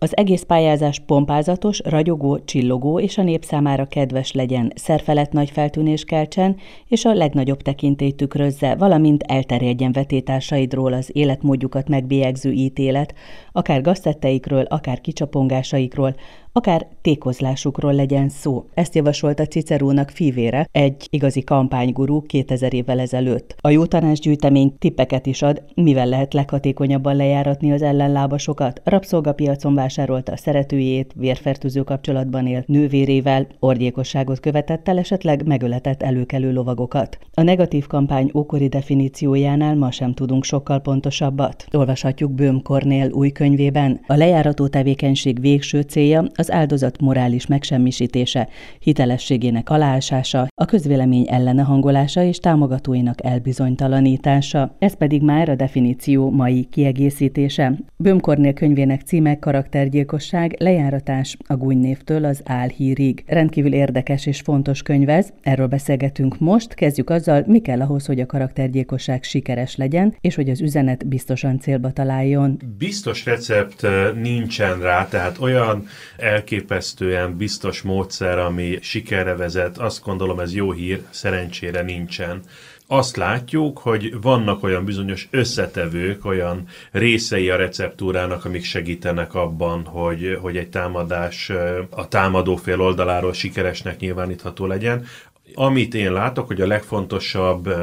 Az egész pályázás pompázatos, ragyogó, csillogó és a nép számára kedves legyen, szerfelett nagy feltűnés keltsen, és a legnagyobb tekintélyt tükrözze, valamint elterjedjen vetétársaidról az életmódjukat megbélyegző ítélet, akár gaztetteikről, akár kicsapongásaikról, akár tékozlásukról legyen szó. Ezt javasolta Cicerónak fivére, egy igazi kampánygurú 2000 évvel ezelőtt. A jó tanácsgyűjtemény tippeket is ad, mivel lehet leghatékonyabban lejáratni az ellenlábasokat. Rabszolgapiacon vásárolta a szeretőjét, vérfertőző kapcsolatban élt nővérével, orgyékosságot követett el, esetleg megöletett előkelő lovagokat. A negatív kampány ókori definíciójánál ma sem tudunk sokkal pontosabbat. Olvashatjuk Böhm Kornél új könyvében. A lejárató tevékenység végső célja az áldozat morális megsemmisítése, hitelességének aláásása, a közvélemény ellene hangolása és támogatóinak elbizonytalanítása. Ez pedig már a definíció mai kiegészítése. Böhm Kornél könyvének címe Karaktergyilkosság, lejáratás a gúnynévtől az álhírig. Rendkívül érdekes és fontos könyv ez, erről beszélgetünk most. Kezdjük azzal, mi kell ahhoz, hogy a karaktergyilkosság sikeres legyen, és hogy az üzenet biztosan célba találjon. Biztos recept nincsen rá, tehát olyan elképesztően biztos módszer, ami sikerre vezet, azt gondolom ez jó hír, szerencsére nincsen azt látjuk, hogy vannak olyan bizonyos összetevők, olyan részei a receptúrának, amik segítenek abban, hogy, hogy egy támadás a támadó fél oldaláról sikeresnek nyilvánítható legyen. Amit én látok, hogy a legfontosabb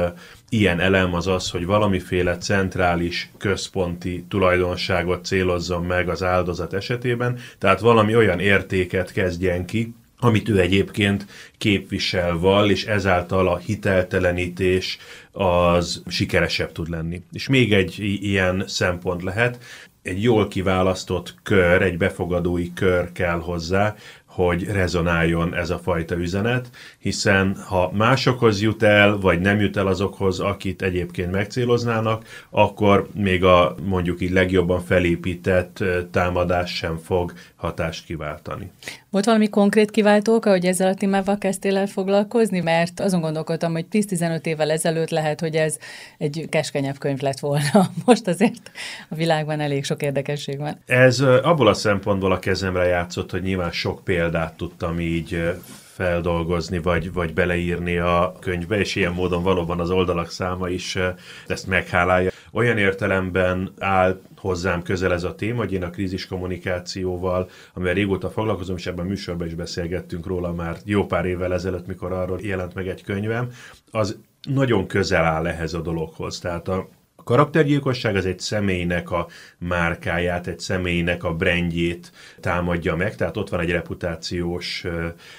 ilyen elem az az, hogy valamiféle centrális, központi tulajdonságot célozzon meg az áldozat esetében, tehát valami olyan értéket kezdjen ki, amit ő egyébként képvisel, val, és ezáltal a hiteltelenítés az sikeresebb tud lenni. És még egy ilyen szempont lehet, egy jól kiválasztott kör, egy befogadói kör kell hozzá, hogy rezonáljon ez a fajta üzenet, hiszen ha másokhoz jut el, vagy nem jut el azokhoz, akit egyébként megcéloznának, akkor még a mondjuk így legjobban felépített támadás sem fog hatást kiváltani. Volt valami konkrét kiváltó hogy ezzel a témával kezdtél el foglalkozni? Mert azon gondolkodtam, hogy 10-15 évvel ezelőtt lehet, hogy ez egy keskenyebb könyv lett volna. Most azért a világban elég sok érdekesség van. Ez abból a szempontból a kezemre játszott, hogy nyilván sok példát tudtam így feldolgozni, vagy, vagy beleírni a könyvbe, és ilyen módon valóban az oldalak száma is ezt meghálálja. Olyan értelemben áll hozzám közel ez a téma, hogy én a krízis kommunikációval, amivel régóta foglalkozom, és ebben a műsorban is beszélgettünk róla már jó pár évvel ezelőtt, mikor arról jelent meg egy könyvem, az nagyon közel áll ehhez a dologhoz. Tehát a karaktergyilkosság az egy személynek a márkáját, egy személynek a brandjét támadja meg, tehát ott van egy reputációs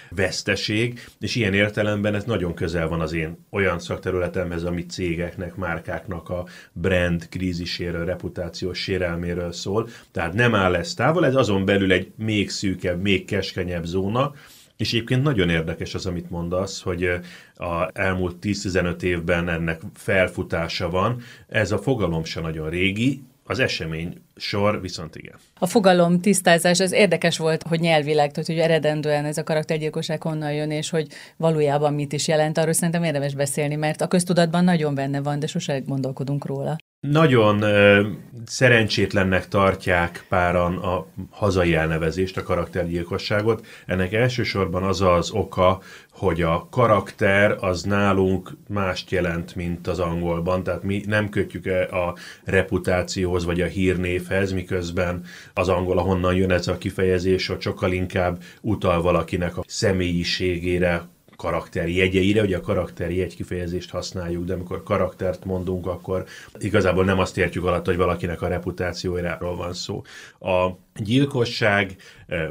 veszteség, és ilyen értelemben ez nagyon közel van az én olyan szakterületemhez, ami cégeknek, márkáknak a brand kríziséről, reputációs sérelméről szól. Tehát nem áll ez távol, ez azon belül egy még szűkebb, még keskenyebb zóna, és egyébként nagyon érdekes az, amit mondasz, hogy a elmúlt 10-15 évben ennek felfutása van. Ez a fogalom se nagyon régi, az esemény sor viszont igen. A fogalom tisztázás, az érdekes volt, hogy nyelvileg, tehát hogy eredendően ez a karaktergyilkosság honnan jön, és hogy valójában mit is jelent, arról szerintem érdemes beszélni, mert a köztudatban nagyon benne van, de sose gondolkodunk róla. Nagyon ö, szerencsétlennek tartják páran a hazai elnevezést, a karaktergyilkosságot. Ennek elsősorban az az oka, hogy a karakter az nálunk mást jelent, mint az angolban, tehát mi nem kötjük -e a reputációhoz vagy a hírnévhez, miközben az angol, ahonnan jön ez a kifejezés, hogy sokkal inkább utal valakinek a személyiségére, karakterjegyeire, ugye a karakterjegy kifejezést használjuk, de amikor karaktert mondunk, akkor igazából nem azt értjük alatt, hogy valakinek a reputációjáról van szó. A gyilkosság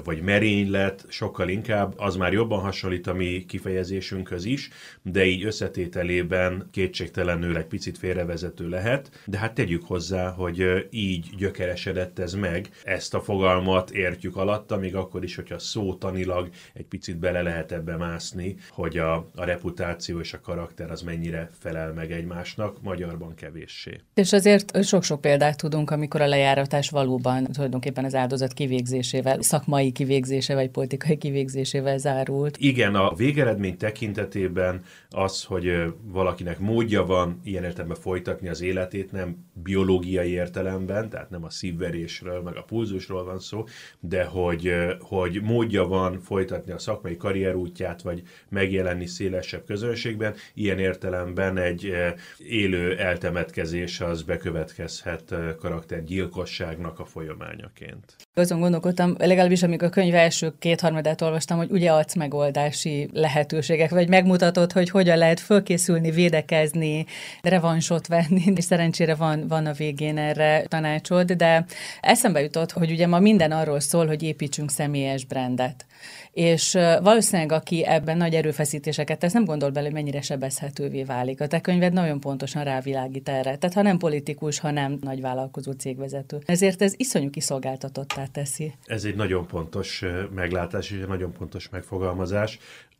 vagy merénylet sokkal inkább, az már jobban hasonlít a mi kifejezésünkhöz is, de így összetételében kétségtelenül egy picit félrevezető lehet, de hát tegyük hozzá, hogy így gyökeresedett ez meg, ezt a fogalmat értjük alatta, még akkor is, hogyha szótanilag egy picit bele lehet ebbe mászni, hogy a, a reputáció és a karakter az mennyire felel meg egymásnak, magyarban kevéssé. És azért sok-sok példát tudunk, amikor a lejáratás valóban tulajdonképpen az áldozat áldozat kivégzésével, szakmai kivégzése vagy politikai kivégzésével zárult. Igen, a végeredmény tekintetében az, hogy valakinek módja van ilyen értelemben folytatni az életét, nem biológiai értelemben, tehát nem a szívverésről, meg a pulzusról van szó, de hogy, hogy módja van folytatni a szakmai karrierútját, vagy megjelenni szélesebb közönségben, ilyen értelemben egy élő eltemetkezés az bekövetkezhet karaktergyilkosságnak a folyamányaként. Azon gondolkodtam, legalábbis amikor a könyv első kétharmadát olvastam, hogy ugye adsz megoldási lehetőségek, vagy megmutatod, hogy hogyan lehet fölkészülni, védekezni, revansot venni, és szerencsére van, van a végén erre tanácsod, de eszembe jutott, hogy ugye ma minden arról szól, hogy építsünk személyes brandet. És valószínűleg, aki ebben nagy erőfeszítéseket tesz, nem gondol bele, hogy mennyire sebezhetővé válik. A te könyved nagyon pontosan rávilágít erre. Tehát ha nem politikus, ha nem nagy vállalkozó cégvezető. Ezért ez iszonyú kiszolgáltatottá teszi. Ez egy nagyon pontos meglátás és egy nagyon pontos megfogalmazás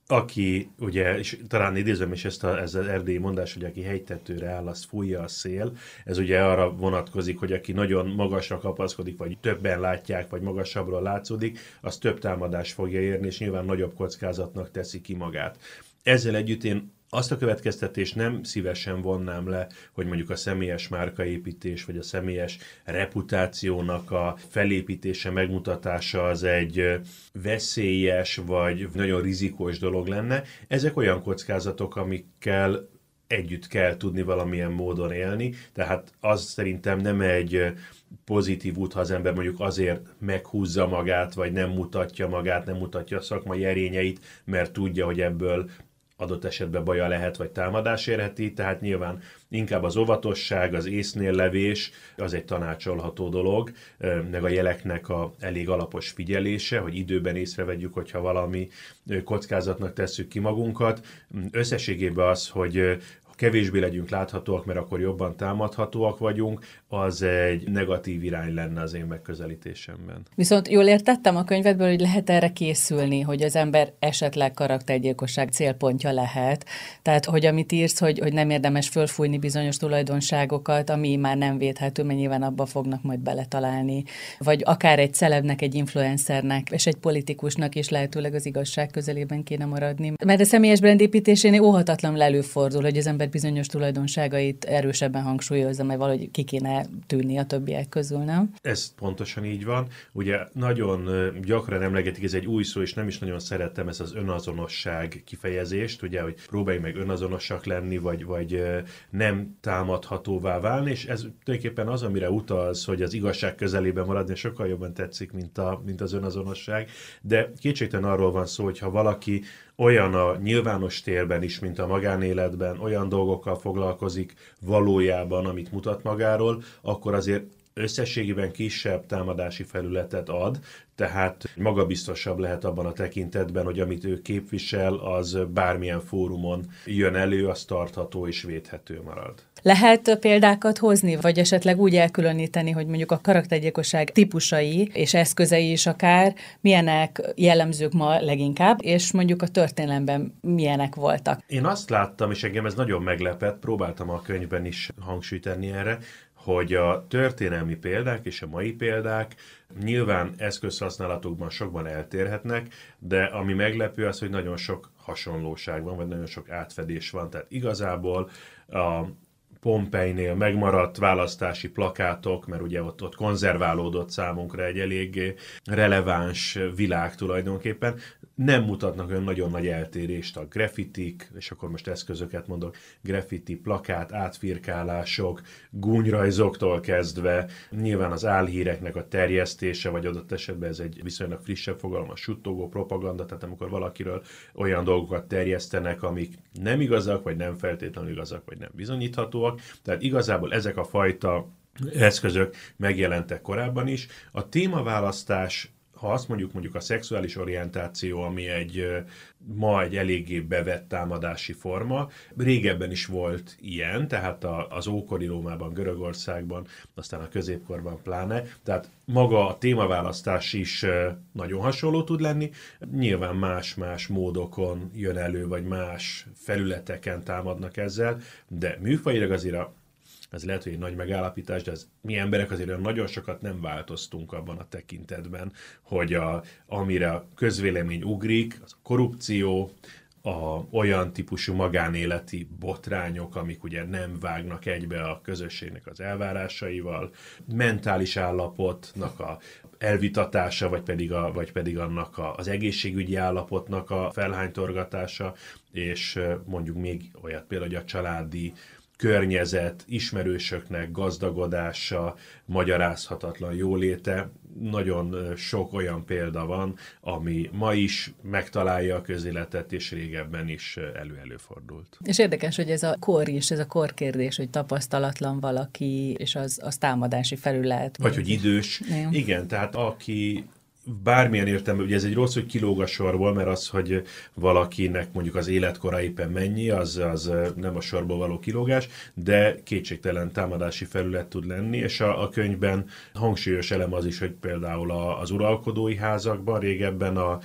aki ugye, és talán idézem is ezt a, ez az erdélyi mondás, hogy aki hegytetőre áll, az fújja a szél. Ez ugye arra vonatkozik, hogy aki nagyon magasra kapaszkodik, vagy többen látják, vagy magasabbról látszódik, az több támadást fogja érni, és nyilván nagyobb kockázatnak teszi ki magát. Ezzel együtt én azt a következtetést nem szívesen vonnám le, hogy mondjuk a személyes márkaépítés, vagy a személyes reputációnak a felépítése, megmutatása az egy veszélyes, vagy nagyon rizikós dolog lenne. Ezek olyan kockázatok, amikkel együtt kell tudni valamilyen módon élni, tehát az szerintem nem egy pozitív út, ha az ember mondjuk azért meghúzza magát, vagy nem mutatja magát, nem mutatja a szakmai erényeit, mert tudja, hogy ebből adott esetben baja lehet, vagy támadás érheti, tehát nyilván inkább az óvatosság, az észnél levés, az egy tanácsolható dolog, meg a jeleknek a elég alapos figyelése, hogy időben észrevegyük, hogyha valami kockázatnak tesszük ki magunkat. Összességében az, hogy kevésbé legyünk láthatóak, mert akkor jobban támadhatóak vagyunk, az egy negatív irány lenne az én megközelítésemben. Viszont jól értettem a könyvedből, hogy lehet erre készülni, hogy az ember esetleg karaktergyilkosság célpontja lehet. Tehát, hogy amit írsz, hogy, hogy nem érdemes fölfújni bizonyos tulajdonságokat, ami már nem védhető, mert nyilván abba fognak majd beletalálni. Vagy akár egy celebnek, egy influencernek, és egy politikusnak is lehetőleg az igazság közelében kéne maradni. Mert a személyes brandépítésénél óhatatlanul előfordul, hogy az ember bizonyos tulajdonságait erősebben hangsúlyozza, mert valahogy ki kéne tűnni a többiek közül, nem? Ez pontosan így van. Ugye nagyon gyakran emlegetik, ez egy új szó, és nem is nagyon szerettem ez az önazonosság kifejezést, ugye, hogy próbálj meg önazonosak lenni, vagy, vagy nem támadhatóvá válni, és ez tulajdonképpen az, amire utalsz, hogy az igazság közelében maradni, sokkal jobban tetszik, mint, a, mint az önazonosság, de kétségtelen arról van szó, hogy ha valaki olyan a nyilvános térben is, mint a magánéletben, olyan dolgokkal foglalkozik valójában, amit mutat magáról, akkor azért összességében kisebb támadási felületet ad, tehát magabiztosabb lehet abban a tekintetben, hogy amit ő képvisel, az bármilyen fórumon jön elő, az tartható és védhető marad. Lehet példákat hozni, vagy esetleg úgy elkülöníteni, hogy mondjuk a karaktergyilkosság típusai és eszközei is akár milyenek jellemzők ma leginkább, és mondjuk a történelemben milyenek voltak. Én azt láttam, és engem ez nagyon meglepett, próbáltam a könyvben is hangsúlyt tenni erre, hogy a történelmi példák és a mai példák nyilván eszközhasználatokban sokban eltérhetnek, de ami meglepő az, hogy nagyon sok hasonlóság van, vagy nagyon sok átfedés van. Tehát igazából a Pompeinél megmaradt választási plakátok, mert ugye ott, ott konzerválódott számunkra egy eléggé releváns világ tulajdonképpen, nem mutatnak olyan nagyon nagy eltérést a graffitik, és akkor most eszközöket mondok, graffiti, plakát, átfirkálások, gúnyrajzoktól kezdve, nyilván az álhíreknek a terjesztése, vagy adott esetben ez egy viszonylag frissebb fogalom, a suttogó propaganda, tehát amikor valakiről olyan dolgokat terjesztenek, amik nem igazak, vagy nem feltétlenül igazak, vagy nem bizonyíthatóak. Tehát igazából ezek a fajta eszközök megjelentek korábban is. A témaválasztás ha azt mondjuk mondjuk a szexuális orientáció, ami egy ma egy eléggé bevett támadási forma, régebben is volt ilyen, tehát az ókori Rómában, Görögországban, aztán a középkorban pláne, tehát maga a témaválasztás is nagyon hasonló tud lenni, nyilván más-más módokon jön elő, vagy más felületeken támadnak ezzel, de műfajilag azért a ez lehet, hogy egy nagy megállapítás, de ez, mi emberek azért olyan nagyon sokat nem változtunk abban a tekintetben, hogy a, amire a közvélemény ugrik, az a korrupció, a, olyan típusú magánéleti botrányok, amik ugye nem vágnak egybe a közösségnek az elvárásaival, mentális állapotnak a elvitatása, vagy pedig, a, vagy pedig annak a, az egészségügyi állapotnak a felhánytorgatása, és mondjuk még olyat például, hogy a családi környezet, ismerősöknek gazdagodása, magyarázhatatlan jóléte. Nagyon sok olyan példa van, ami ma is megtalálja a közéletet, és régebben is elő-előfordult. És érdekes, hogy ez a kor is, ez a korkérdés, hogy tapasztalatlan valaki, és az, az támadási felület. Vagy hogy idős. Igen tehát aki bármilyen értelme, ugye ez egy rossz, hogy kilóg a sorból, mert az, hogy valakinek mondjuk az életkora éppen mennyi, az, az nem a sorból való kilógás, de kétségtelen támadási felület tud lenni, és a, a könyvben hangsúlyos elem az is, hogy például az uralkodói házakban régebben a,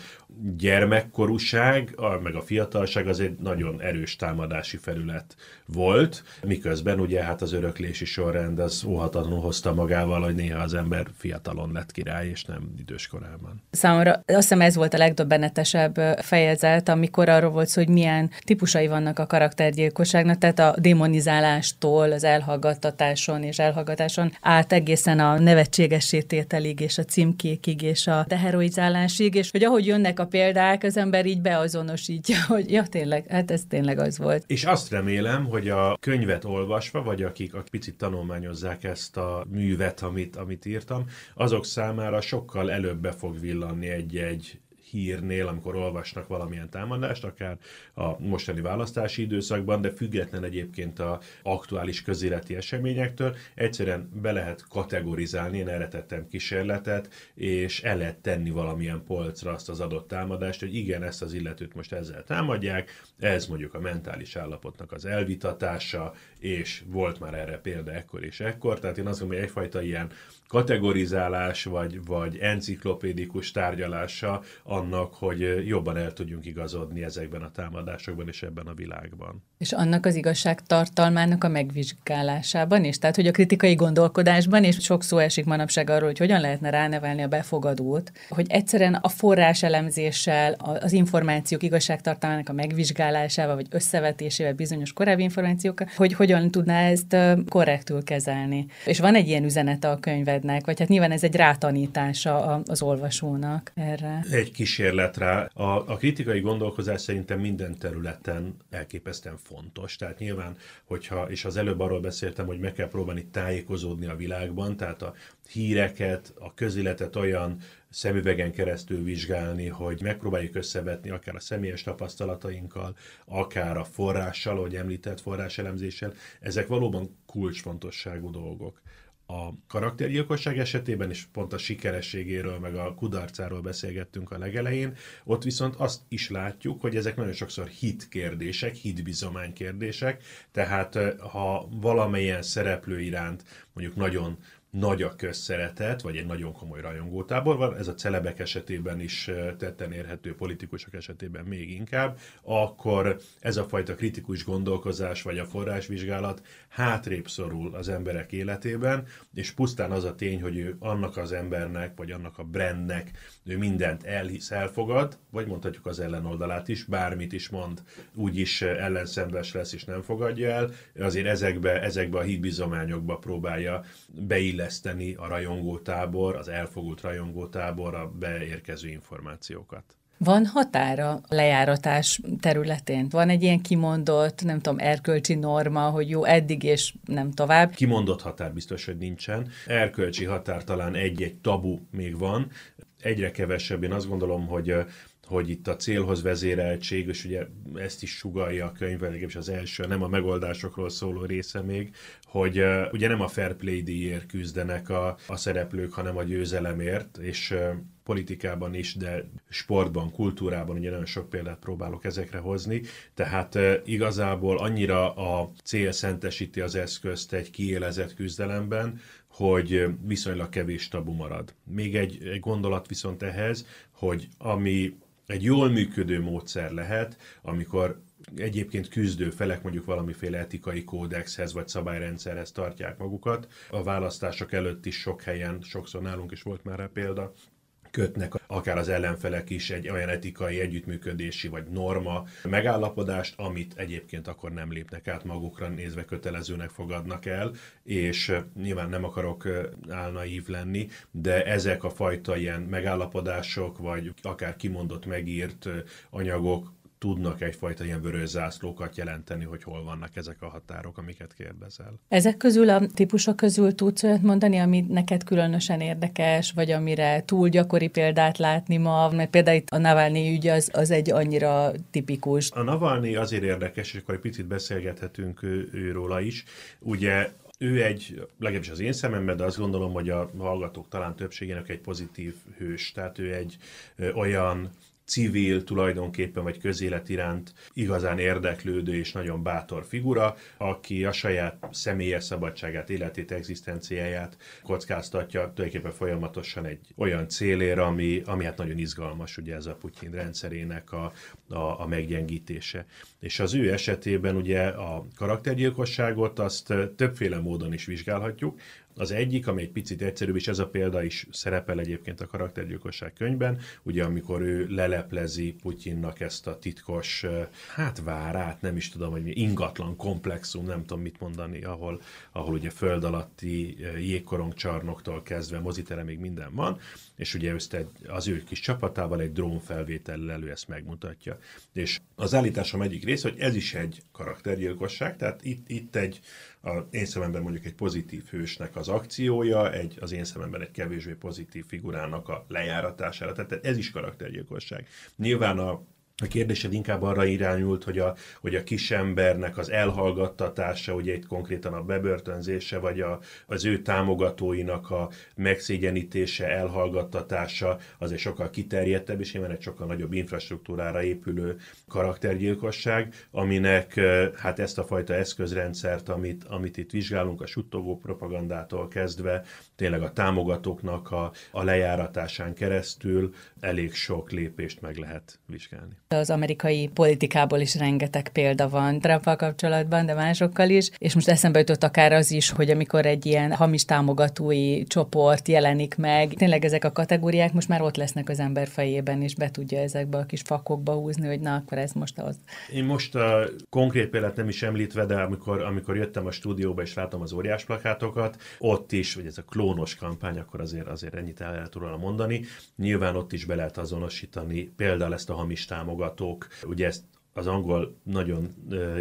gyermekkorúság, meg a fiatalság az egy nagyon erős támadási felület volt, miközben ugye hát az öröklési sorrend az óhatatlanul hozta magával, hogy néha az ember fiatalon lett király, és nem idős korában. Számomra azt hiszem ez volt a legdöbbenetesebb fejezet, amikor arról volt szó, hogy milyen típusai vannak a karaktergyilkosságnak, tehát a demonizálástól, az elhallgattatáson és elhallgatáson át egészen a nevetségesítételig és a címkékig és a deheroizálásig, és hogy ahogy jönnek a példák, az ember így beazonosítja, hogy ja, tényleg, hát ez tényleg az volt. És azt remélem, hogy a könyvet olvasva, vagy akik, akik picit tanulmányozzák ezt a művet, amit, amit írtam, azok számára sokkal előbb be fog villanni egy-egy hírnél, amikor olvasnak valamilyen támadást, akár a mostani választási időszakban, de független egyébként a aktuális közéleti eseményektől, egyszerűen be lehet kategorizálni, én erre tettem kísérletet, és el lehet tenni valamilyen polcra azt az adott támadást, hogy igen, ezt az illetőt most ezzel támadják, ez mondjuk a mentális állapotnak az elvitatása, és volt már erre példa ekkor és ekkor, tehát én azt gondolom, hogy egyfajta ilyen kategorizálás vagy, vagy enciklopédikus tárgyalása annak, hogy jobban el tudjunk igazodni ezekben a támadásokban és ebben a világban. És annak az igazság tartalmának a megvizsgálásában is, tehát hogy a kritikai gondolkodásban, és sok szó esik manapság arról, hogy hogyan lehetne ránevelni a befogadót, hogy egyszerűen a forrás elemzéssel, az információk igazságtartalmának a megvizsgálásával, vagy összevetésével bizonyos korábbi információkkal, hogy hogyan tudná ezt korrektül kezelni. És van egy ilyen üzenete a könyved szenvednek, vagy hát nyilván ez egy rátanítása az olvasónak erre. Egy kísérlet rá. A, a kritikai gondolkozás szerintem minden területen elképesztően fontos. Tehát nyilván, hogyha, és az előbb arról beszéltem, hogy meg kell próbálni tájékozódni a világban, tehát a híreket, a közéletet olyan szemüvegen keresztül vizsgálni, hogy megpróbáljuk összevetni akár a személyes tapasztalatainkkal, akár a forrással, ahogy említett forráselemzéssel. Ezek valóban kulcsfontosságú dolgok a karaktergyilkosság esetében, és pont a sikerességéről, meg a kudarcáról beszélgettünk a legelején, ott viszont azt is látjuk, hogy ezek nagyon sokszor hit kérdések, hitbizomány kérdések, tehát ha valamilyen szereplő iránt mondjuk nagyon nagy a közszeretet, vagy egy nagyon komoly rajongótábor van, ez a celebek esetében is tetten érhető, politikusok esetében még inkább, akkor ez a fajta kritikus gondolkozás, vagy a forrásvizsgálat hátrébb szorul az emberek életében, és pusztán az a tény, hogy ő annak az embernek, vagy annak a brandnek ő mindent elhisz, elfogad, vagy mondhatjuk az ellenoldalát is, bármit is mond, úgyis ellenszembes lesz, és nem fogadja el, azért ezekbe, ezekbe a hídbizományokba próbálja beilleszteni beilleszteni a rajongótábor, az elfogult rajongótábor a beérkező információkat. Van határa lejáratás területén? Van egy ilyen kimondott, nem tudom, erkölcsi norma, hogy jó, eddig és nem tovább? Kimondott határ biztos, hogy nincsen. Erkölcsi határ talán egy-egy tabu még van. Egyre kevesebb, én azt gondolom, hogy hogy itt a célhoz vezéreltség, és ugye ezt is sugalja a könyv, legalábbis az első, nem a megoldásokról szóló része még, hogy uh, ugye nem a fair play díjért küzdenek a, a szereplők, hanem a győzelemért, és uh, politikában is, de sportban, kultúrában, ugye nagyon sok példát próbálok ezekre hozni, tehát uh, igazából annyira a cél szentesíti az eszközt egy kiélezett küzdelemben, hogy viszonylag kevés tabu marad. Még egy, egy gondolat viszont ehhez, hogy ami egy jól működő módszer lehet, amikor egyébként küzdő felek mondjuk valamiféle etikai kódexhez vagy szabályrendszerhez tartják magukat. A választások előtt is sok helyen, sokszor nálunk is volt már rá példa, kötnek akár az ellenfelek is egy olyan etikai együttműködési vagy norma megállapodást, amit egyébként akkor nem lépnek át magukra nézve kötelezőnek fogadnak el, és nyilván nem akarok álnaív lenni, de ezek a fajta ilyen megállapodások, vagy akár kimondott, megírt anyagok tudnak egyfajta ilyen vörös zászlókat jelenteni, hogy hol vannak ezek a határok, amiket kérdezel. Ezek közül a típusok közül tudsz olyat mondani, ami neked különösen érdekes, vagy amire túl gyakori példát látni ma, mert például itt a Navalnyi ügy az, az egy annyira tipikus. A Navalnyi azért érdekes, és akkor egy picit beszélgethetünk ő, őróla is. Ugye ő egy, legalábbis az én szememben, de azt gondolom, hogy a hallgatók talán többségének egy pozitív hős. Tehát ő egy ö, olyan civil tulajdonképpen, vagy közélet iránt igazán érdeklődő és nagyon bátor figura, aki a saját személyes szabadságát, életét, egzisztenciáját kockáztatja tulajdonképpen folyamatosan egy olyan célére, ami, ami hát nagyon izgalmas, ugye ez a Putyin rendszerének a, a, a meggyengítése. És az ő esetében ugye a karaktergyilkosságot azt többféle módon is vizsgálhatjuk. Az egyik, ami egy picit egyszerűbb, és ez a példa is szerepel egyébként a karaktergyilkosság könyvben, ugye amikor ő leleplezi Putyinnak ezt a titkos, hát várát, nem is tudom, hogy mi, ingatlan komplexum, nem tudom mit mondani, ahol, ahol ugye föld alatti jégkorongcsarnoktól kezdve moziteremig minden van, és ugye ezt egy, az ő kis csapatával egy drónfelvétellel elő ezt megmutatja. És az állításom egyik része, hogy ez is egy karaktergyilkosság, tehát itt, itt egy a én szememben mondjuk egy pozitív hősnek az akciója, egy, az én szememben egy kevésbé pozitív figurának a lejáratására. Tehát ez is karaktergyilkosság. Nyilván a a kérdésed inkább arra irányult, hogy a, hogy a kisembernek az elhallgattatása, ugye itt konkrétan a bebörtönzése, vagy a, az ő támogatóinak a megszégyenítése, elhallgattatása, az egy sokkal kiterjedtebb, és nyilván egy sokkal nagyobb infrastruktúrára épülő karaktergyilkosság, aminek hát ezt a fajta eszközrendszert, amit, amit itt vizsgálunk, a suttogó propagandától kezdve, tényleg a támogatóknak a, a lejáratásán keresztül elég sok lépést meg lehet vizsgálni. Az amerikai politikából is rengeteg példa van trump kapcsolatban, de másokkal is, és most eszembe jutott akár az is, hogy amikor egy ilyen hamis támogatói csoport jelenik meg, tényleg ezek a kategóriák most már ott lesznek az ember fejében, és be tudja ezekbe a kis fakokba húzni, hogy na, akkor ez most az. Én most a konkrét példát nem is említve, de amikor, amikor jöttem a stúdióba és látom az óriás plakátokat, ott is, hogy ez a klónos kampány, akkor azért, azért ennyit el lehet róla mondani. Nyilván ott is be lehet azonosítani például ezt a hamis támogatást, támogatók. Ugye ezt az angol nagyon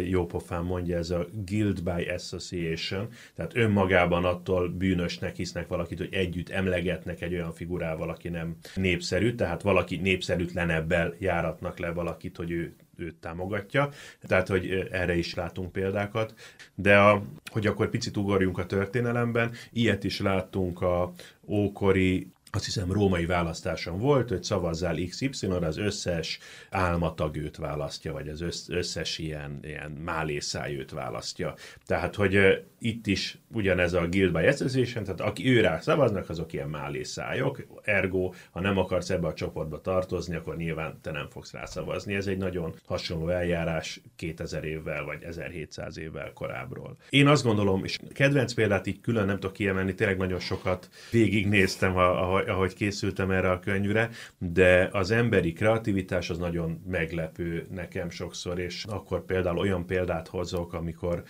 jó pofán mondja, ez a guild by association, tehát önmagában attól bűnösnek hisznek valakit, hogy együtt emlegetnek egy olyan figurával, aki nem népszerű, tehát valaki népszerűtlenebbel járatnak le valakit, hogy ő őt támogatja. Tehát, hogy erre is látunk példákat. De a, hogy akkor picit ugorjunk a történelemben, ilyet is láttunk a ókori azt hiszem római választáson volt, hogy szavazzál XY-ra, az összes álmatagőt választja, vagy az összes ilyen, ilyen málészájőt választja. Tehát, hogy itt is ugyanez a Guild by Association, tehát aki ő rá szavaznak, azok ilyen málészájok, ergo, ha nem akarsz ebbe a csoportba tartozni, akkor nyilván te nem fogsz rá szavazni. Ez egy nagyon hasonló eljárás 2000 évvel, vagy 1700 évvel korábbról. Én azt gondolom, és kedvenc példát így külön nem tudok kiemelni, tényleg nagyon sokat végignéztem, ahogy ahogy, készültem erre a könyvre, de az emberi kreativitás az nagyon meglepő nekem sokszor, és akkor például olyan példát hozok, amikor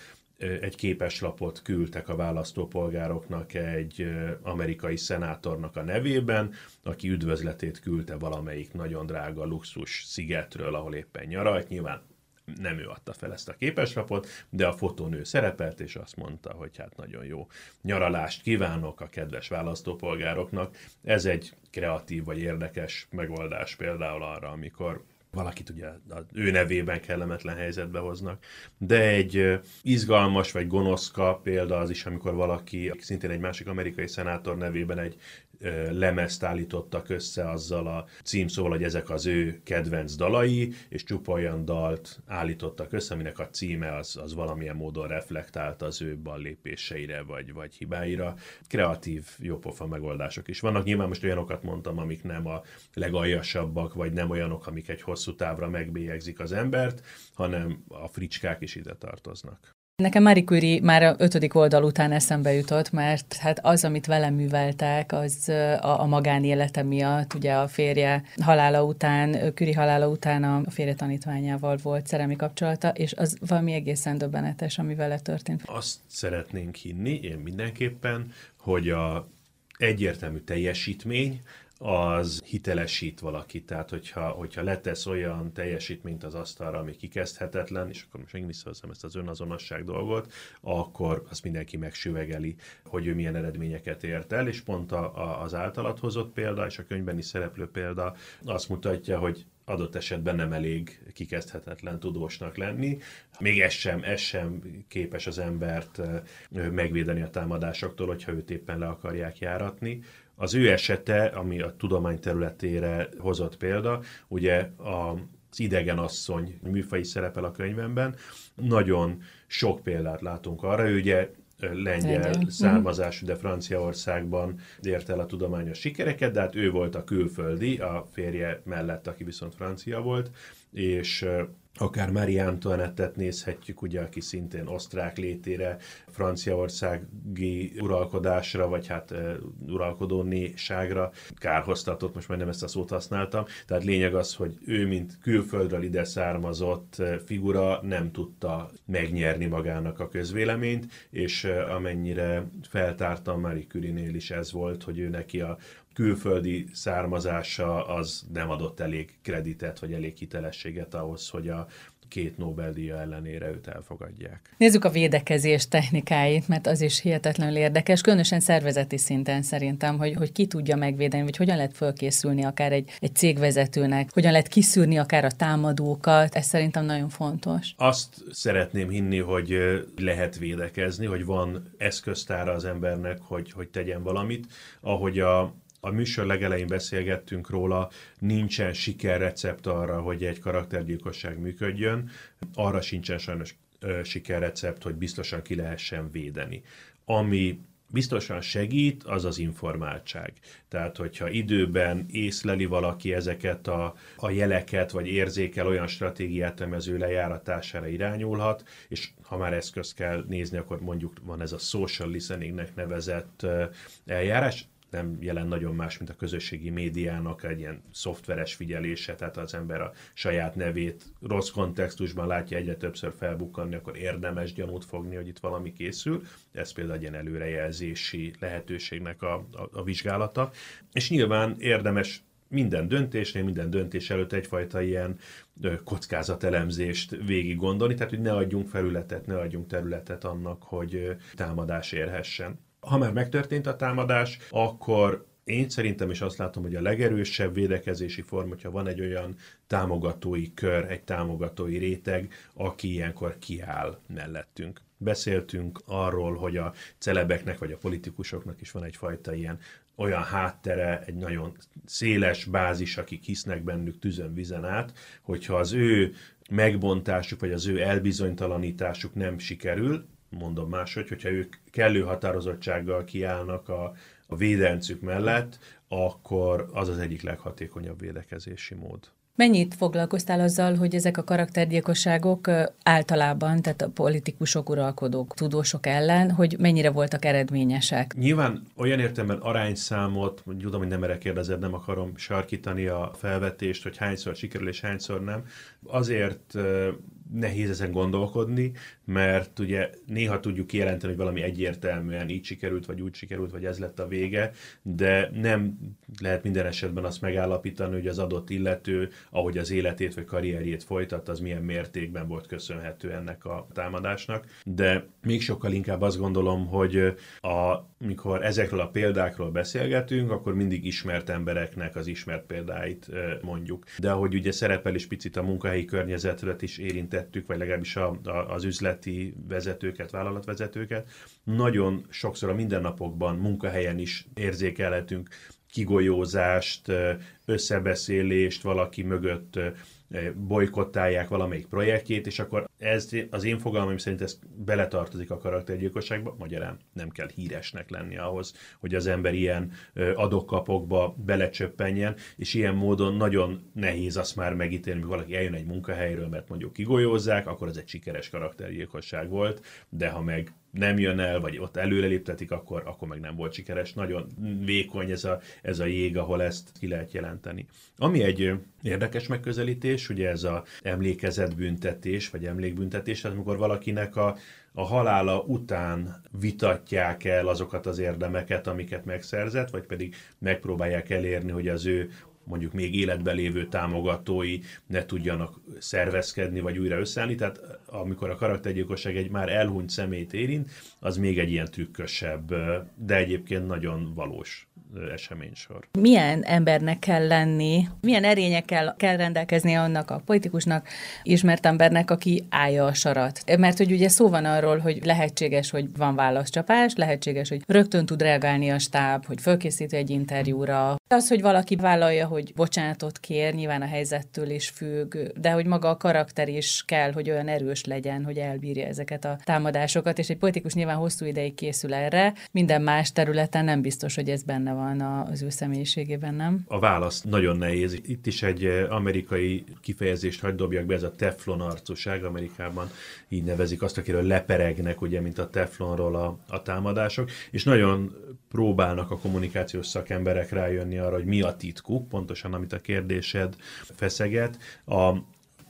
egy képeslapot küldtek a választópolgároknak egy amerikai szenátornak a nevében, aki üdvözletét küldte valamelyik nagyon drága luxus szigetről, ahol éppen nyaralt. Nyilván nem ő adta fel ezt a képeslapot, de a fotónő szerepelt, és azt mondta, hogy hát nagyon jó nyaralást kívánok a kedves választópolgároknak. Ez egy kreatív vagy érdekes megoldás például arra, amikor valakit ugye az ő nevében kellemetlen helyzetbe hoznak. De egy izgalmas vagy gonoszka példa az is, amikor valaki szintén egy másik amerikai szenátor nevében egy lemezt állítottak össze azzal a címszóval, hogy ezek az ő kedvenc dalai, és csupa olyan dalt állítottak össze, aminek a címe az, az valamilyen módon reflektált az ő ballépéseire, vagy, vagy hibáira. Kreatív, jópofa megoldások is vannak. Nyilván most olyanokat mondtam, amik nem a legaljasabbak, vagy nem olyanok, amik egy hosszú távra megbélyegzik az embert, hanem a fricskák is ide tartoznak. Nekem Marie Curie már a ötödik oldal után eszembe jutott, mert hát az, amit velem műveltek, az a, a magánélete miatt, ugye a férje halála után, Curie halála után a férje tanítványával volt szerelmi kapcsolata, és az valami egészen döbbenetes, ami vele történt. Azt szeretnénk hinni, én mindenképpen, hogy a egyértelmű teljesítmény, az hitelesít valakit. Tehát, hogyha, hogyha letesz olyan teljesítményt az asztalra, ami kikezdhetetlen, és akkor most megint visszahozom ezt az önazonosság dolgot, akkor azt mindenki megsüvegeli, hogy ő milyen eredményeket ért el, és pont a, a, az általat hozott példa, és a könyvben is szereplő példa azt mutatja, hogy adott esetben nem elég kikezdhetetlen tudósnak lenni. Még ez sem, ez sem képes az embert megvédeni a támadásoktól, hogyha őt éppen le akarják járatni. Az ő esete, ami a tudomány területére hozott példa, ugye a az idegen asszony műfai szerepel a könyvemben. Nagyon sok példát látunk arra, ő ugye lengyel Lengyel. származású, de Franciaországban ért el a tudományos sikereket, de hát ő volt a külföldi, a férje mellett, aki viszont francia volt, és akár Marie Antoinette-et nézhetjük, ugye, aki szintén osztrák létére, franciaországi uralkodásra, vagy hát uh, uralkodó néságra kárhoztatott, most majdnem ezt a szót használtam. Tehát lényeg az, hogy ő, mint külföldről ide származott figura nem tudta megnyerni magának a közvéleményt, és uh, amennyire feltártam Marie Curie-nél is ez volt, hogy ő neki a külföldi származása az nem adott elég kreditet, vagy elég hitelességet ahhoz, hogy a két Nobel-díja ellenére őt elfogadják. Nézzük a védekezés technikáit, mert az is hihetetlenül érdekes, különösen szervezeti szinten szerintem, hogy, hogy ki tudja megvédeni, vagy hogyan lehet fölkészülni akár egy, egy cégvezetőnek, hogyan lehet kiszűrni akár a támadókat, ez szerintem nagyon fontos. Azt szeretném hinni, hogy lehet védekezni, hogy van eszköztára az embernek, hogy, hogy tegyen valamit, ahogy a a műsor legelején beszélgettünk róla, nincsen sikerrecept arra, hogy egy karaktergyilkosság működjön, arra sincsen sajnos sikerrecept, hogy biztosan ki lehessen védeni. Ami biztosan segít, az az informáltság. Tehát, hogyha időben észleli valaki ezeket a, a jeleket, vagy érzékel olyan stratégiát, ami az ő lejáratására irányulhat, és ha már eszközt kell nézni, akkor mondjuk van ez a social listeningnek nevezett eljárás, nem jelent nagyon más, mint a közösségi médiának egy ilyen szoftveres figyelése, tehát az ember a saját nevét rossz kontextusban látja egyre többször felbukkanni, akkor érdemes gyanút fogni, hogy itt valami készül. Ez például egy ilyen előrejelzési lehetőségnek a, a, a vizsgálata. És nyilván érdemes minden döntésnél, minden döntés előtt egyfajta ilyen kockázatelemzést végig gondolni, tehát hogy ne adjunk felületet, ne adjunk területet annak, hogy támadás érhessen. Ha már megtörtént a támadás, akkor én szerintem is azt látom, hogy a legerősebb védekezési forma, hogyha van egy olyan támogatói kör, egy támogatói réteg, aki ilyenkor kiáll mellettünk. Beszéltünk arról, hogy a celebeknek vagy a politikusoknak is van egyfajta ilyen olyan háttere, egy nagyon széles bázis, akik hisznek bennük tüzön vizen át, hogyha az ő megbontásuk, vagy az ő elbizonytalanításuk nem sikerül, mondom máshogy, hogyha ők kellő határozottsággal kiállnak a, a védelmük mellett, akkor az az egyik leghatékonyabb védekezési mód. Mennyit foglalkoztál azzal, hogy ezek a karaktergyilkosságok általában, tehát a politikusok, uralkodók, tudósok ellen, hogy mennyire voltak eredményesek? Nyilván olyan értelemben arányszámot, tudom, hogy nem merek kérdezed, nem akarom sarkítani a felvetést, hogy hányszor sikerül és hányszor nem. Azért nehéz ezen gondolkodni, mert ugye néha tudjuk kijelenteni, hogy valami egyértelműen így sikerült, vagy úgy sikerült, vagy ez lett a vége, de nem lehet minden esetben azt megállapítani, hogy az adott illető, ahogy az életét vagy karrierjét folytatta, az milyen mértékben volt köszönhető ennek a támadásnak. De még sokkal inkább azt gondolom, hogy a, mikor ezekről a példákról beszélgetünk, akkor mindig ismert embereknek az ismert példáit mondjuk. De ahogy ugye szerepel is picit a munkahelyi környezetet is érintett említettük, vagy legalábbis a, a, az üzleti vezetőket, vállalatvezetőket, nagyon sokszor a mindennapokban, munkahelyen is érzékelhetünk kigolyózást, összebeszélést, valaki mögött bolykottálják valamelyik projektjét, és akkor ez az én fogalmam szerint ez beletartozik a karaktergyilkosságba, magyarán nem kell híresnek lenni ahhoz, hogy az ember ilyen adokkapokba belecsöppenjen, és ilyen módon nagyon nehéz azt már megítélni, hogy valaki eljön egy munkahelyről, mert mondjuk kigolyózzák, akkor ez egy sikeres karaktergyilkosság volt, de ha meg nem jön el, vagy ott előreléptetik, akkor, akkor meg nem volt sikeres. Nagyon vékony ez a, ez a jég, ahol ezt ki lehet jelenteni. Ami egy érdekes megközelítés, ugye ez a emlékezetbüntetés, vagy emlékbüntetés, tehát amikor valakinek a, a halála után vitatják el azokat az érdemeket, amiket megszerzett, vagy pedig megpróbálják elérni, hogy az ő mondjuk még életben lévő támogatói ne tudjanak szervezkedni, vagy újra összeállni. Tehát amikor a karaktergyilkosság egy már elhunyt szemét érint, az még egy ilyen trükkösebb, de egyébként nagyon valós eseménysor. Milyen embernek kell lenni, milyen erényekkel kell rendelkezni annak a politikusnak, ismert embernek, aki állja a sarat? Mert hogy ugye szó van arról, hogy lehetséges, hogy van válaszcsapás, lehetséges, hogy rögtön tud reagálni a stáb, hogy fölkészít egy interjúra. Az, hogy valaki vállalja, hogy bocsánatot kér, nyilván a helyzettől is függ, de hogy maga a karakter is kell, hogy olyan erős legyen, hogy elbírja ezeket a támadásokat, és egy politikus nyilván hosszú ideig készül erre, minden más területen nem biztos, hogy ez benne van az ő személyiségében, nem? A válasz nagyon nehéz. Itt is egy eh, amerikai kifejezést hagyd dobjak be, ez a teflon arcúság. Amerikában így nevezik azt, akiről leperegnek, ugye, mint a teflonról a, a támadások, és nagyon próbálnak a kommunikációs szakemberek rájönni arra, hogy mi a titkuk, pontosan amit a kérdésed feszeget. A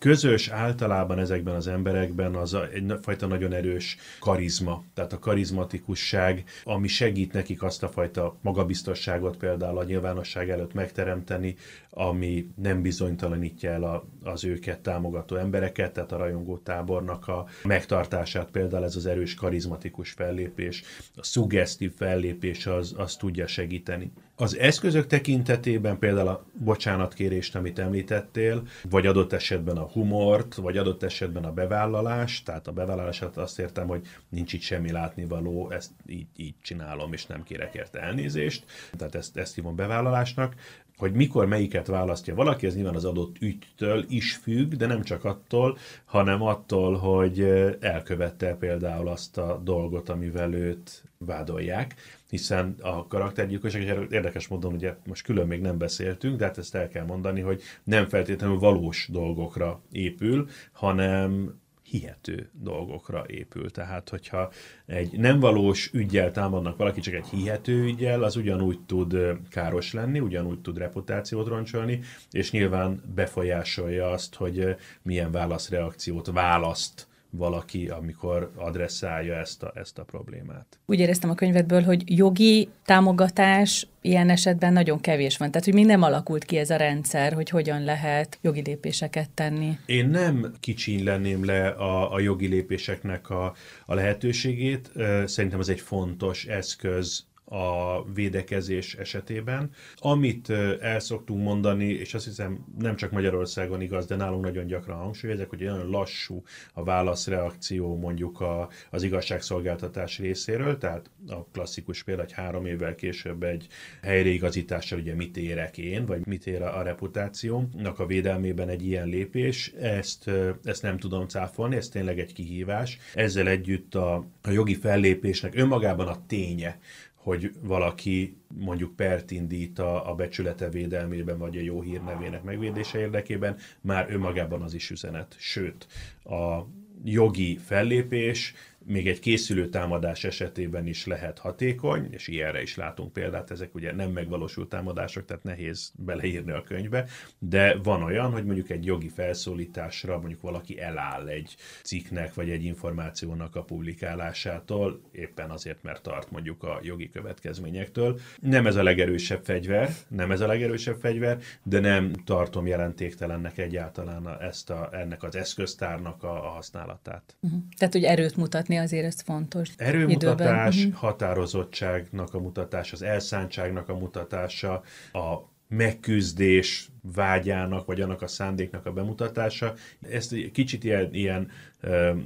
közös általában ezekben az emberekben az egyfajta nagyon erős karizma, tehát a karizmatikusság, ami segít nekik azt a fajta magabiztosságot például a nyilvánosság előtt megteremteni, ami nem bizonytalanítja el a, az őket támogató embereket, tehát a rajongó tábornak a megtartását például ez az erős karizmatikus fellépés, a szuggesztív fellépés az, az tudja segíteni. Az eszközök tekintetében például a bocsánatkérést, amit említettél, vagy adott esetben a humort, vagy adott esetben a bevállalás, tehát a bevállalását azt értem, hogy nincs itt semmi látnivaló, ezt így, így csinálom, és nem kérek érte elnézést, tehát ezt, ezt hívom bevállalásnak. Hogy mikor melyiket választja valaki, ez nyilván az adott ügytől is függ, de nem csak attól, hanem attól, hogy elkövette például azt a dolgot, amivel őt vádolják, hiszen a karaktergyilkosság, és érdekes módon ugye most külön még nem beszéltünk, de hát ezt el kell mondani, hogy nem feltétlenül valós dolgokra épül, hanem hihető dolgokra épül. Tehát, hogyha egy nem valós ügyel támadnak valaki, csak egy hihető ügyel, az ugyanúgy tud káros lenni, ugyanúgy tud reputációt roncsolni, és nyilván befolyásolja azt, hogy milyen válaszreakciót választ valaki, amikor adresszálja ezt a, ezt a problémát. Úgy éreztem a könyvedből, hogy jogi támogatás ilyen esetben nagyon kevés van. Tehát, hogy mi nem alakult ki ez a rendszer, hogy hogyan lehet jogi lépéseket tenni. Én nem kicsínylenném le a, a jogi lépéseknek a, a lehetőségét. Szerintem ez egy fontos eszköz a védekezés esetében. Amit el szoktunk mondani, és azt hiszem nem csak Magyarországon igaz, de nálunk nagyon gyakran hangsúlyozják, hogy nagyon lassú a válaszreakció mondjuk a, az igazságszolgáltatás részéről, tehát a klasszikus példa, hogy három évvel később egy helyreigazítással ugye mit érek én, vagy mit ér a reputációmnak a védelmében egy ilyen lépés, ezt, ezt nem tudom cáfolni, ez tényleg egy kihívás. Ezzel együtt a, a jogi fellépésnek önmagában a ténye, hogy valaki mondjuk pert indít a, a becsülete védelmében, vagy a jó hírnevének megvédése érdekében, már önmagában az is üzenet. Sőt, a jogi fellépés még egy készülő támadás esetében is lehet hatékony, és ilyenre is látunk példát, ezek ugye nem megvalósult támadások, tehát nehéz beleírni a könyvbe, de van olyan, hogy mondjuk egy jogi felszólításra mondjuk valaki eláll egy cikknek, vagy egy információnak a publikálásától, éppen azért, mert tart mondjuk a jogi következményektől. Nem ez a legerősebb fegyver, nem ez a legerősebb fegyver, de nem tartom jelentéktelennek egyáltalán ezt a, ennek az eszköztárnak a, a használatát. Uh-huh. Tehát, hogy erőt mutatni mutatni, azért ez fontos. Erőmutatás, időben. Mhm. határozottságnak a mutatás, az elszántságnak a mutatása, a megküzdés, vágyának, vagy annak a szándéknak a bemutatása. Ezt kicsit ilyen, ilyen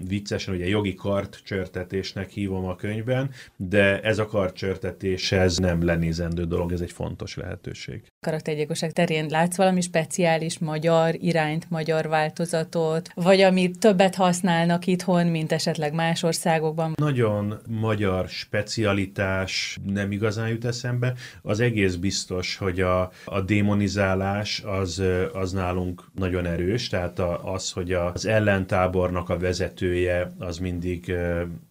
viccesen, ugye jogi kartcsörtetésnek hívom a könyvben, de ez a kartcsörtetés, ez nem lenézendő dolog, ez egy fontos lehetőség. Karaktergyilkosság terén látsz valami speciális magyar irányt, magyar változatot, vagy amit többet használnak itthon, mint esetleg más országokban? Nagyon magyar specialitás nem igazán jut eszembe. Az egész biztos, hogy a, a démonizálás az, az nálunk nagyon erős, tehát az, hogy az ellentábornak a vezetője az mindig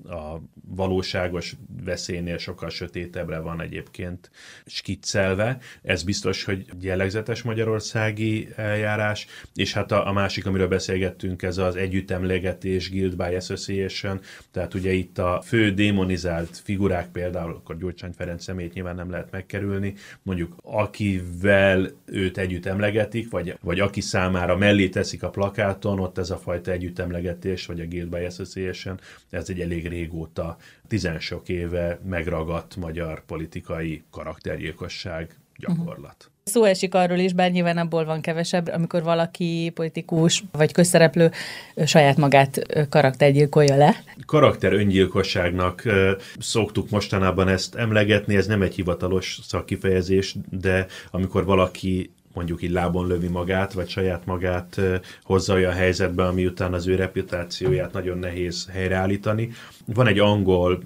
a valóságos veszélynél sokkal sötétebbre van egyébként skiccelve. Ez biztos, hogy jellegzetes magyarországi eljárás, és hát a, a másik, amiről beszélgettünk, ez az együttemlegetés Guild by Association, tehát ugye itt a fő démonizált figurák például, akkor Gyurcsány Ferenc szemét nyilván nem lehet megkerülni, mondjuk akivel őt együtt emlegetik, vagy, vagy aki számára mellé teszik a plakáton, ott ez a fajta együttemlegetés, vagy a Guild by Association, ez egy elég régóta, tizen sok éve megragadt magyar politikai karaktergyilkosság gyakorlat. Uh-huh. Szó esik arról is, bár nyilván abból van kevesebb, amikor valaki politikus vagy közszereplő saját magát karaktergyilkolja le. Karakter öngyilkosságnak szoktuk mostanában ezt emlegetni, ez nem egy hivatalos szakkifejezés, de amikor valaki mondjuk így lábon lövi magát, vagy saját magát hozza olyan helyzetbe, ami után az ő reputációját nagyon nehéz helyreállítani. Van egy angol,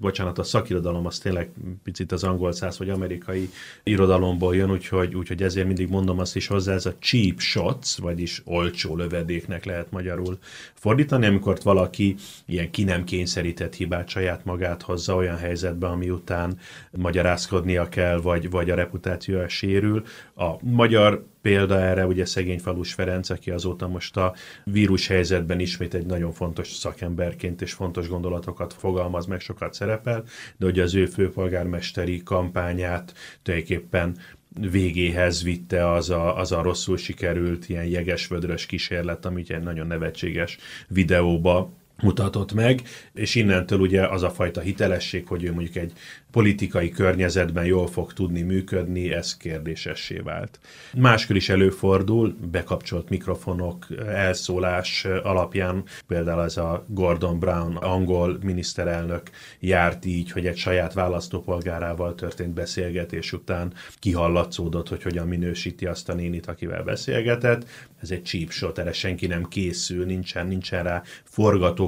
bocsánat, a szakirodalom az tényleg picit az angol száz vagy amerikai irodalomból jön, úgyhogy, úgyhogy ezért mindig mondom azt is hozzá, ez a cheap shots, vagyis olcsó lövedéknek lehet magyarul fordítani, amikor valaki ilyen ki nem kényszerített hibát saját magát hozza olyan helyzetbe, ami után magyarázkodnia kell, vagy, vagy a reputációja sérül. A magyar példa erre ugye szegény Falus Ferenc, aki azóta most a vírus helyzetben ismét egy nagyon fontos szakemberként és fontos gondolatokat fogalmaz meg, sokat szerepel, de ugye az ő főpolgármesteri kampányát tulajdonképpen végéhez vitte az a, az a rosszul sikerült ilyen jeges-vödrös kísérlet, amit egy nagyon nevetséges videóba mutatott meg, és innentől ugye az a fajta hitelesség, hogy ő mondjuk egy politikai környezetben jól fog tudni működni, ez kérdésessé vált. Máskor is előfordul, bekapcsolt mikrofonok, elszólás alapján, például ez a Gordon Brown angol miniszterelnök járt így, hogy egy saját választópolgárával történt beszélgetés után kihallatszódott, hogy hogyan minősíti azt a nénit, akivel beszélgetett. Ez egy cheap shot, erre senki nem készül, nincsen, nincsen rá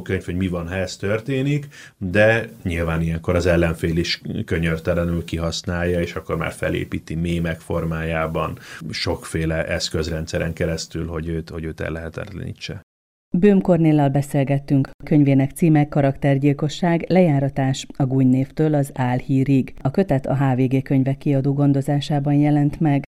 forgatókönyv, hogy mi van, ha ez történik, de nyilván ilyenkor az ellenfél is könyörtelenül kihasználja, és akkor már felépíti mémek formájában sokféle eszközrendszeren keresztül, hogy őt, hogy őt el lehetetlenítse. Bőm Kornéllal beszélgettünk. Könyvének címe Karaktergyilkosság, lejáratás a gúnynévtől az álhírig. A kötet a HVG könyvek kiadó gondozásában jelent meg.